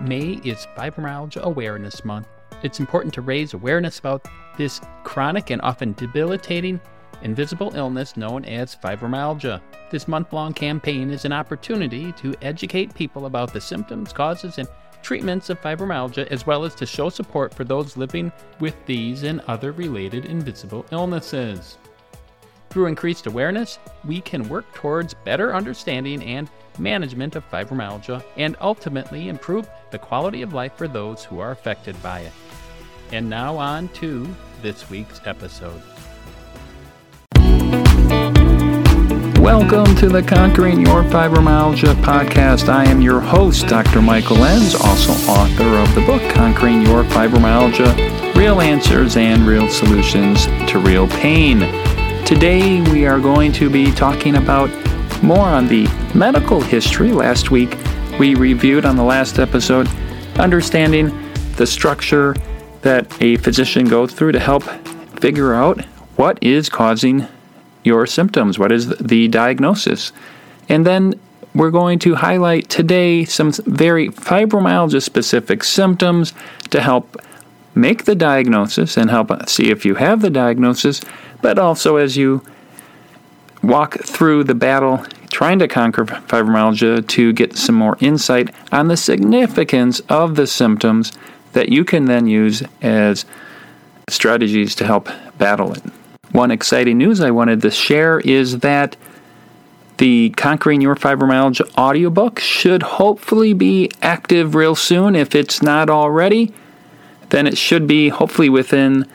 May is Fibromyalgia Awareness Month. It's important to raise awareness about this chronic and often debilitating invisible illness known as fibromyalgia. This month long campaign is an opportunity to educate people about the symptoms, causes, and treatments of fibromyalgia, as well as to show support for those living with these and other related invisible illnesses. Through increased awareness, we can work towards better understanding and management of fibromyalgia and ultimately improve the quality of life for those who are affected by it. And now on to this week's episode. Welcome to the Conquering Your Fibromyalgia podcast. I am your host, Dr. Michael Lenz, also author of the book Conquering Your Fibromyalgia Real Answers and Real Solutions to Real Pain. Today we are going to be talking about more on the medical history. Last week we reviewed on the last episode understanding the structure that a physician goes through to help figure out what is causing your symptoms, what is the diagnosis. And then we're going to highlight today some very fibromyalgia specific symptoms to help make the diagnosis and help see if you have the diagnosis, but also as you walk through the battle trying to conquer fibromyalgia to get some more insight on the significance of the symptoms that you can then use as strategies to help battle it. One exciting news I wanted to share is that the Conquering Your Fibromyalgia audiobook should hopefully be active real soon. If it's not already, then it should be hopefully within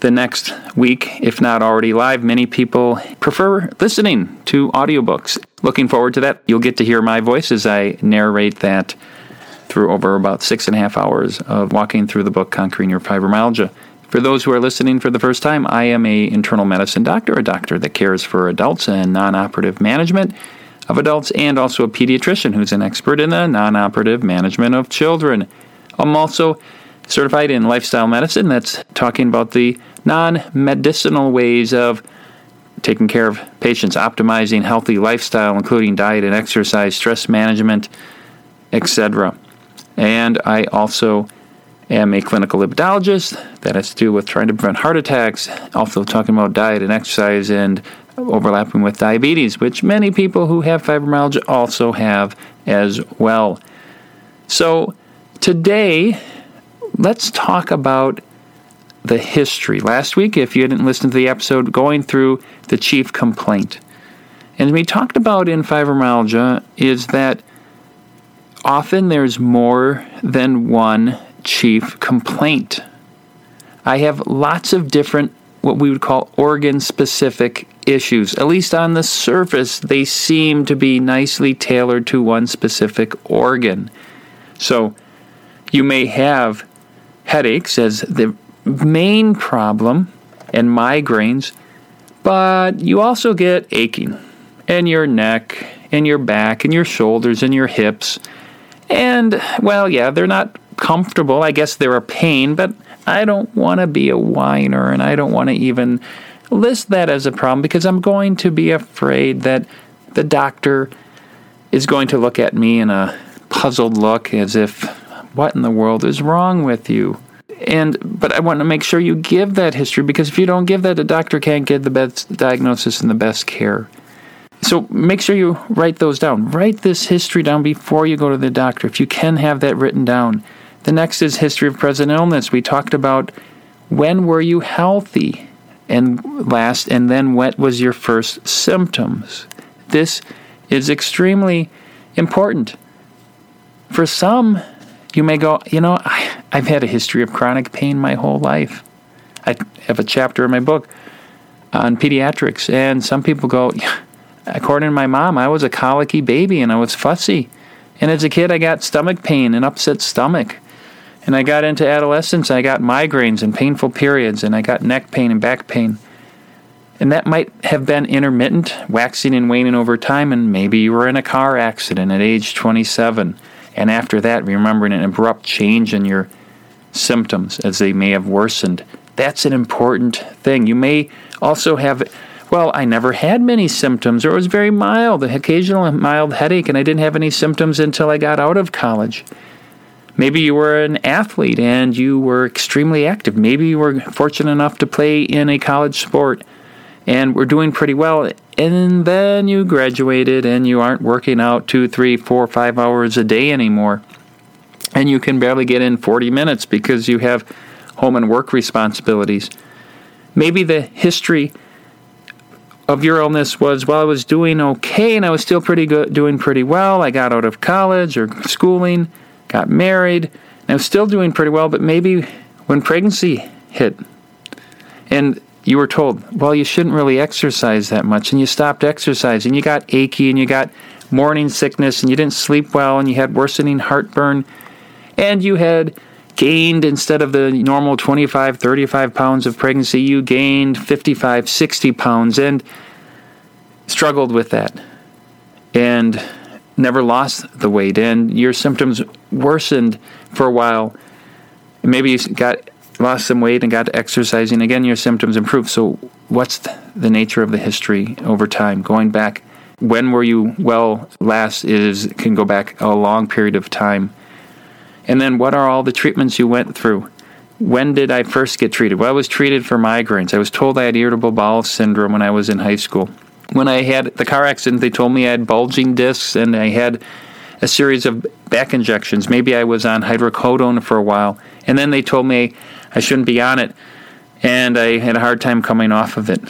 the next week, if not already live. Many people prefer listening to audiobooks. Looking forward to that. You'll get to hear my voice as I narrate that through over about six and a half hours of walking through the book Conquering Your Fibromyalgia. For those who are listening for the first time, I am a internal medicine doctor, a doctor that cares for adults and non-operative management of adults, and also a pediatrician who's an expert in the non-operative management of children. I'm also certified in lifestyle medicine. That's talking about the non-medicinal ways of taking care of patients, optimizing healthy lifestyle, including diet and exercise, stress management, etc. And I also am a clinical lipidologist that has to do with trying to prevent heart attacks, also talking about diet and exercise and overlapping with diabetes, which many people who have fibromyalgia also have as well. So, today, let's talk about the history. Last week, if you didn't listen to the episode, going through the chief complaint. And we talked about in fibromyalgia is that often there's more than one chief complaint. I have lots of different, what we would call organ specific issues. At least on the surface, they seem to be nicely tailored to one specific organ. So you may have headaches as the main problem and migraines, but you also get aching in your neck, in your back, in your shoulders, in your hips. And, well, yeah, they're not comfortable. I guess they're a pain, but I don't want to be a whiner and I don't want to even list that as a problem because I'm going to be afraid that the doctor is going to look at me in a puzzled look as if, what in the world is wrong with you? And but I want to make sure you give that history because if you don't give that, the doctor can't get the best diagnosis and the best care. So make sure you write those down. Write this history down before you go to the doctor. If you can have that written down. The next is history of present illness. We talked about when were you healthy and last and then what was your first symptoms. This is extremely important. For some, you may go, you know, I, I've had a history of chronic pain my whole life. I have a chapter in my book on pediatrics, and some people go, according to my mom, I was a colicky baby and I was fussy. And as a kid, I got stomach pain and upset stomach. And I got into adolescence, I got migraines and painful periods, and I got neck pain and back pain. And that might have been intermittent, waxing and waning over time, and maybe you were in a car accident at age 27. And after that, remembering an abrupt change in your symptoms as they may have worsened. That's an important thing. You may also have, well, I never had many symptoms, or it was very mild, an occasional mild headache, and I didn't have any symptoms until I got out of college. Maybe you were an athlete and you were extremely active. Maybe you were fortunate enough to play in a college sport and were doing pretty well. And then you graduated and you aren't working out two, three, four, five hours a day anymore. And you can barely get in 40 minutes because you have home and work responsibilities. Maybe the history of your illness was well, I was doing okay and I was still pretty good, doing pretty well. I got out of college or schooling, got married, and I was still doing pretty well. But maybe when pregnancy hit, and you were told, well, you shouldn't really exercise that much, and you stopped exercising, you got achy, and you got morning sickness, and you didn't sleep well, and you had worsening heartburn, and you had gained instead of the normal 25 35 pounds of pregnancy you gained 55 60 pounds and struggled with that and never lost the weight. And your symptoms worsened for a while. Maybe you got lost some weight and got exercising again your symptoms improved so what's the nature of the history over time going back when were you well last is can go back a long period of time and then what are all the treatments you went through? When did I first get treated? Well, I was treated for migraines. I was told I had irritable bowel syndrome when I was in high school. When I had the car accident, they told me I had bulging discs and I had a series of back injections. Maybe I was on hydrocodone for a while. And then they told me I shouldn't be on it. And I had a hard time coming off of it.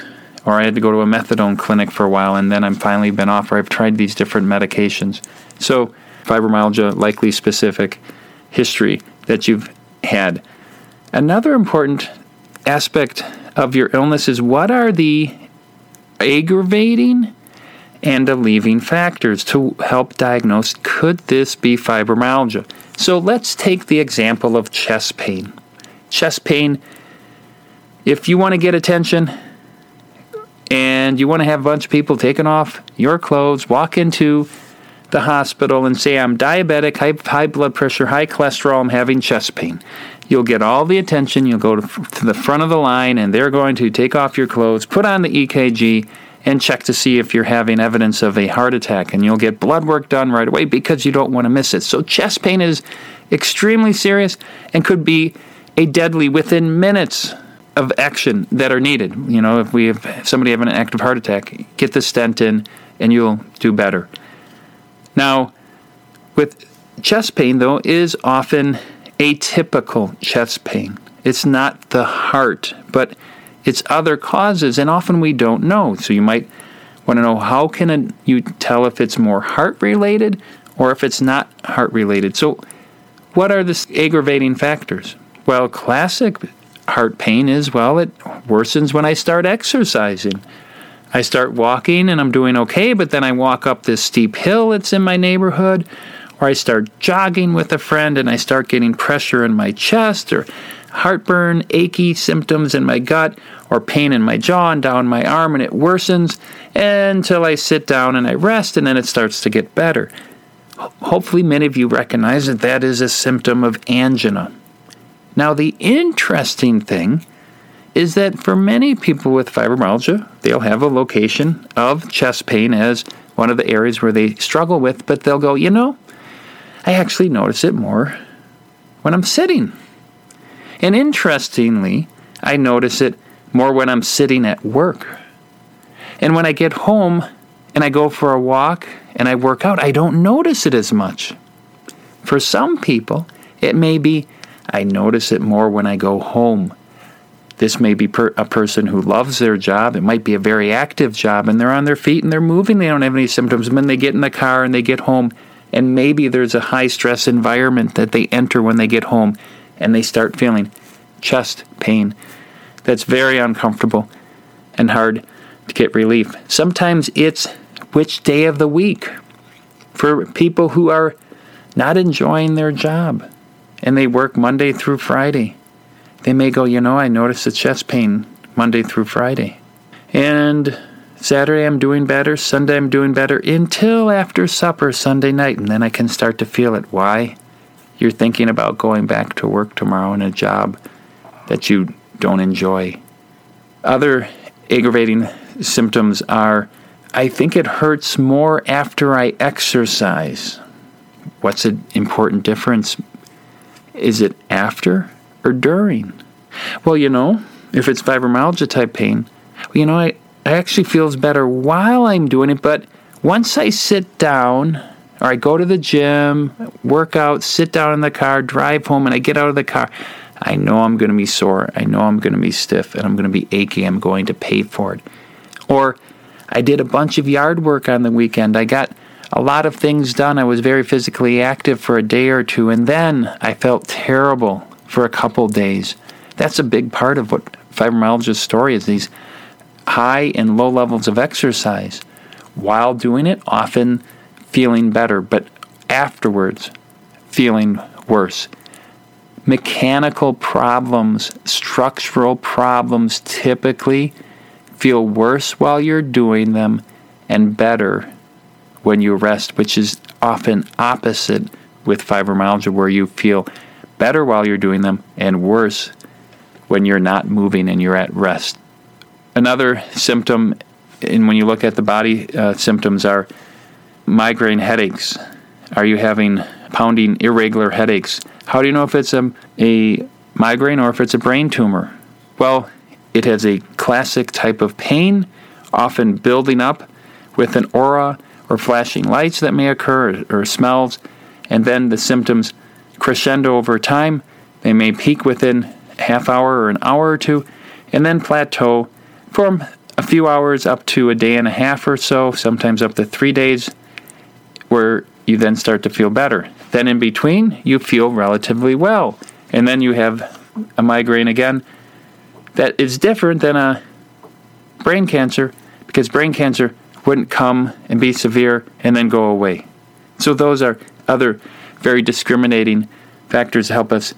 Or I had to go to a methadone clinic for a while. And then I'm finally been off, or I've tried these different medications. So, fibromyalgia, likely specific history that you've had. Another important aspect of your illness is what are the aggravating and alleviating factors to help diagnose could this be fibromyalgia? So let's take the example of chest pain. Chest pain, if you want to get attention and you want to have a bunch of people taking off your clothes, walk into the hospital and say, I'm diabetic, high, high blood pressure, high cholesterol, I'm having chest pain. You'll get all the attention. You'll go to, to the front of the line, and they're going to take off your clothes, put on the EKG, and check to see if you're having evidence of a heart attack. And you'll get blood work done right away because you don't want to miss it. So, chest pain is extremely serious and could be a deadly within minutes of action that are needed. You know, if we have if somebody having an active heart attack, get the stent in and you'll do better. Now, with chest pain, though, is often atypical chest pain. It's not the heart, but it's other causes, and often we don't know. So you might want to know how can you tell if it's more heart related or if it's not heart related. So, what are the aggravating factors? Well, classic heart pain is well, it worsens when I start exercising. I start walking and I'm doing okay, but then I walk up this steep hill that's in my neighborhood, or I start jogging with a friend and I start getting pressure in my chest, or heartburn, achy symptoms in my gut, or pain in my jaw and down my arm, and it worsens until I sit down and I rest, and then it starts to get better. Hopefully, many of you recognize that that is a symptom of angina. Now, the interesting thing is that for many people with fibromyalgia, they'll have a location of chest pain as one of the areas where they struggle with, but they'll go, you know, I actually notice it more when I'm sitting. And interestingly, I notice it more when I'm sitting at work. And when I get home and I go for a walk and I work out, I don't notice it as much. For some people, it may be I notice it more when I go home this may be per- a person who loves their job. It might be a very active job, and they're on their feet and they're moving. They don't have any symptoms. And then they get in the car and they get home, and maybe there's a high stress environment that they enter when they get home, and they start feeling chest pain that's very uncomfortable and hard to get relief. Sometimes it's which day of the week for people who are not enjoying their job and they work Monday through Friday they may go, you know, I notice the chest pain Monday through Friday. And Saturday I'm doing better, Sunday I'm doing better until after supper Sunday night, and then I can start to feel it. Why? You're thinking about going back to work tomorrow in a job that you don't enjoy. Other aggravating symptoms are I think it hurts more after I exercise. What's an important difference? Is it after or during? Well, you know, if it's fibromyalgia type pain, you know, I, it actually feels better while I'm doing it, but once I sit down or I go to the gym, work out, sit down in the car, drive home, and I get out of the car, I know I'm going to be sore. I know I'm going to be stiff and I'm going to be achy. I'm going to pay for it. Or I did a bunch of yard work on the weekend. I got a lot of things done. I was very physically active for a day or two, and then I felt terrible for a couple days. That's a big part of what fibromyalgia's story is these high and low levels of exercise. While doing it, often feeling better, but afterwards feeling worse. Mechanical problems, structural problems typically feel worse while you're doing them and better when you rest, which is often opposite with fibromyalgia, where you feel better while you're doing them and worse when you're not moving and you're at rest. Another symptom, and when you look at the body uh, symptoms, are migraine headaches. Are you having pounding, irregular headaches? How do you know if it's a, a migraine or if it's a brain tumor? Well, it has a classic type of pain, often building up with an aura or flashing lights that may occur or, smells, and then the symptoms crescendo over time. They may peak within a half hour or an hour or two, and then plateau for a few hours up to a day and a half or so, sometimes up to three days, where you then start to feel better. Then in between, you feel relatively well, and then you have a migraine again that is different than a brain cancer because brain cancer wouldn't come and be severe and then go away. So, those are other very discriminating factors to help us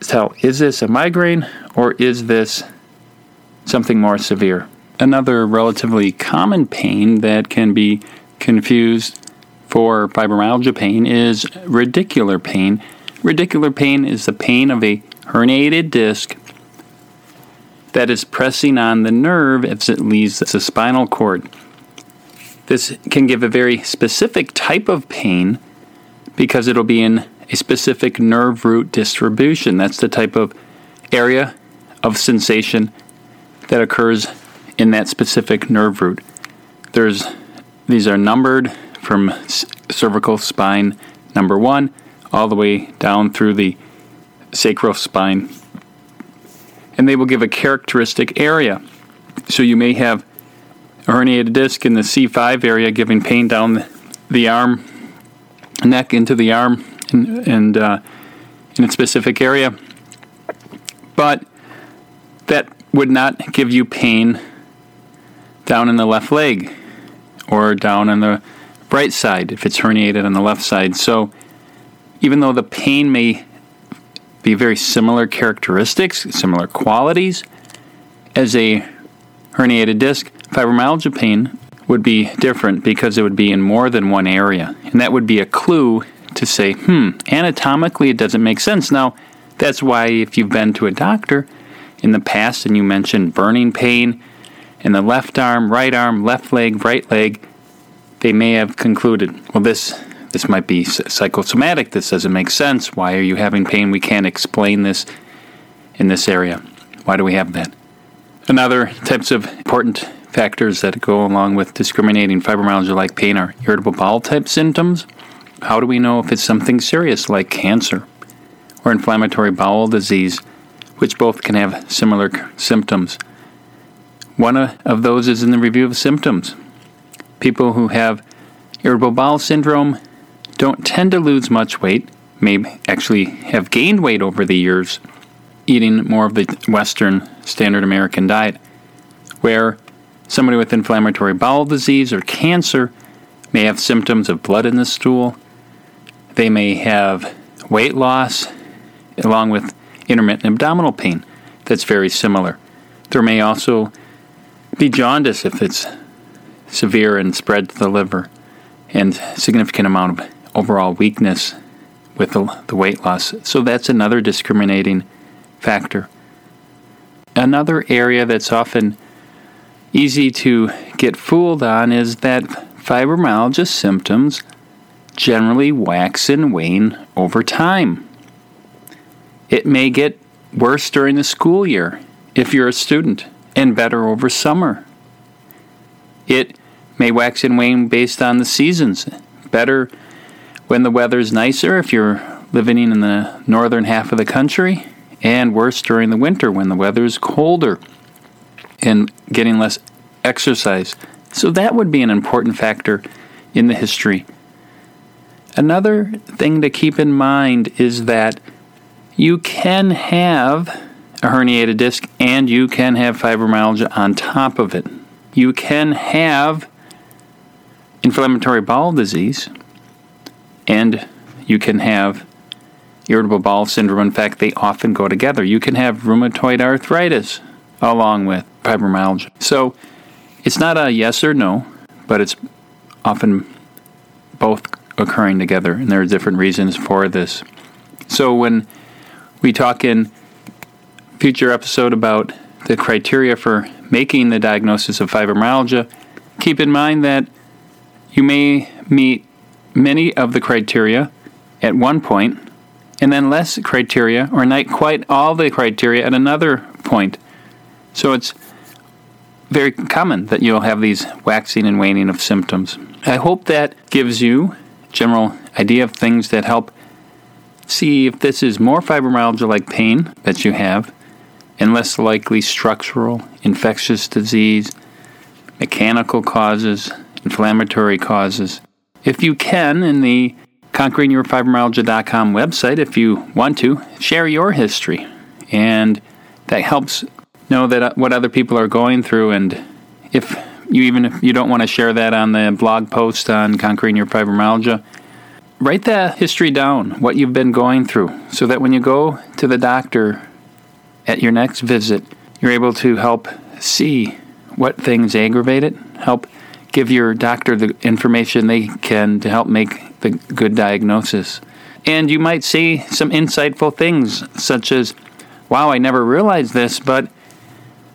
tell is this a migraine or is this something more severe? Another relatively common pain that can be confused for fibromyalgia pain is radicular pain. Radicular pain is the pain of a herniated disc that is pressing on the nerve as it leaves the spinal cord. This can give a very specific type of pain because it'll be in a specific nerve root distribution. That's the type of area of sensation that occurs in that specific nerve root. There's these are numbered from cervical spine number 1 all the way down through the sacral spine. And they will give a characteristic area. So you may have a herniated disc in the C5 area giving pain down the arm, neck into the arm, and, and uh, in a specific area. But that would not give you pain down in the left leg or down on the right side if it's herniated on the left side. So even though the pain may be very similar characteristics, similar qualities as a herniated disc, fibromyalgia pain would be different because it would be in more than one area. And that would be a clue to say, hmm, anatomically it doesn't make sense. Now, that's why if you've been to a doctor in the past and you mentioned burning pain in the left arm, right arm, left leg, right leg, they may have concluded, well, this this might be psychosomatic. This doesn't make sense. Why are you having pain? We can't explain this in this area. Why do we have that? Another types of important factors that go along with discriminating fibromyalgia like pain are irritable bowel type symptoms. How do we know if it's something serious like cancer or inflammatory bowel disease, which both can have similar symptoms? One uh, of those is in the review of symptoms. People who have irritable bowel syndrome don't tend to lose much weight, may actually have gained weight over the years eating more of the Western standard American diet, where somebody with inflammatory bowel disease or cancer may have symptoms of blood in the stool. They may have weight loss along with intermittent abdominal pain that's very similar. There may also be jaundice if it's severe and spread to the liver, and significant amount of overall weakness with the, weight loss. So that's another discriminating factor. Another area that's often easy to get fooled on is that fibromyalgia symptoms generally wax and wane over time. It may get worse during the school year if you're a student, and better over summer. It may wax and wane based on the seasons. Better when the weather's nicer if you're living in the northern half of the country, and worse during the winter when the weather is colder and getting less exercise. So that would be an important factor in the history. Another thing to keep in mind is that you can have a herniated disc and you can have fibromyalgia on top of it. You can have inflammatory bowel disease and you can have irritable bowel syndrome. In fact, they often go together. You can have rheumatoid arthritis along with fibromyalgia. So it's not a yes or no, but it's often both occurring together, and there are different reasons for this. So when we talk in future episode about the criteria for making the diagnosis of fibromyalgia, keep in mind that you may meet many of the criteria at one point and then less criteria or not quite all the criteria at another point. So it's very common that you'll have these waxing and waning of symptoms. I hope that gives you general idea of things that help see if this is more fibromyalgia like pain that you have and less likely structural, infectious disease, mechanical causes, inflammatory causes. If you can, in the conqueringyourfibromyalgia.com website, if you want to, share your history. And that helps know that uh, what other people are going through. And if you even if you don't want to share that on the blog post on conquering your fibromyalgia, write that history down, what you've been going through, so that when you go to the doctor at your next visit, you're able to help see what things aggravate it, help give your doctor the information they can to help make the good diagnosis. And you might see some insightful things, such as, wow, I never realized this, but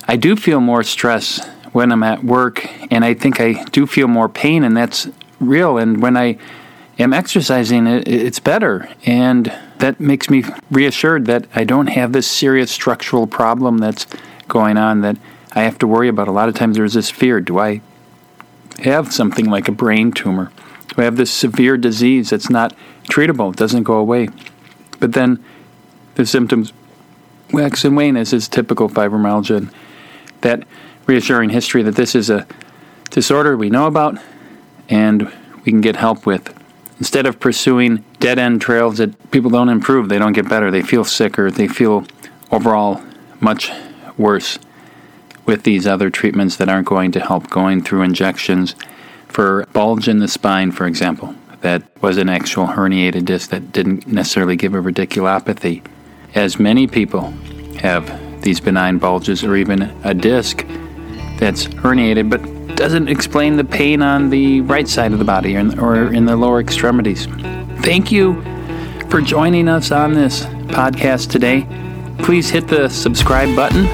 I do feel more stress when I'm at work, and I think I do feel more pain, and that's real. And when I am exercising, it's better. And that makes me reassured that I don't have this serious structural problem that's going on that I have to worry about. A lot of times there's this fear do I have something like a brain tumor? Do I have this severe disease that's not treatable? It doesn't go away. But then the symptoms wax and wane, as is typical fibromyalgia. That reassuring history that this is a disorder we know about and we can get help with. Instead of pursuing dead end trails that people don't improve, they don't get better, they feel sicker, they feel overall much worse with these other treatments that aren't going to help, going through injections for bulge in the spine, for example, that was an actual herniated disc that didn't necessarily give a radiculopathy. As many people have these benign bulges or even a disc that's herniated but doesn't explain the pain on the right side of the body or in, the lower extremities. Thank you for joining us on this podcast today. Please hit the subscribe button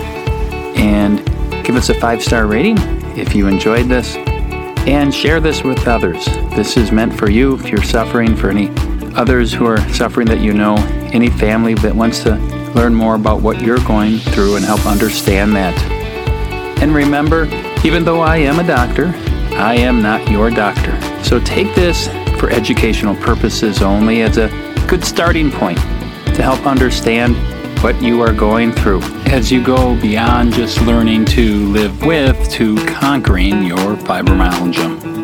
and Give us a five star rating if you enjoyed this, and share this with others. This is meant for you if you're suffering, for any others who are suffering that you know, any family that wants to learn more about what you're going through and help understand that. And remember, even though I am a doctor, I am not your doctor. So take this for educational purposes only as a good starting point to help understand what you are going through as you go beyond just learning to live with to conquering your fibromyalgia.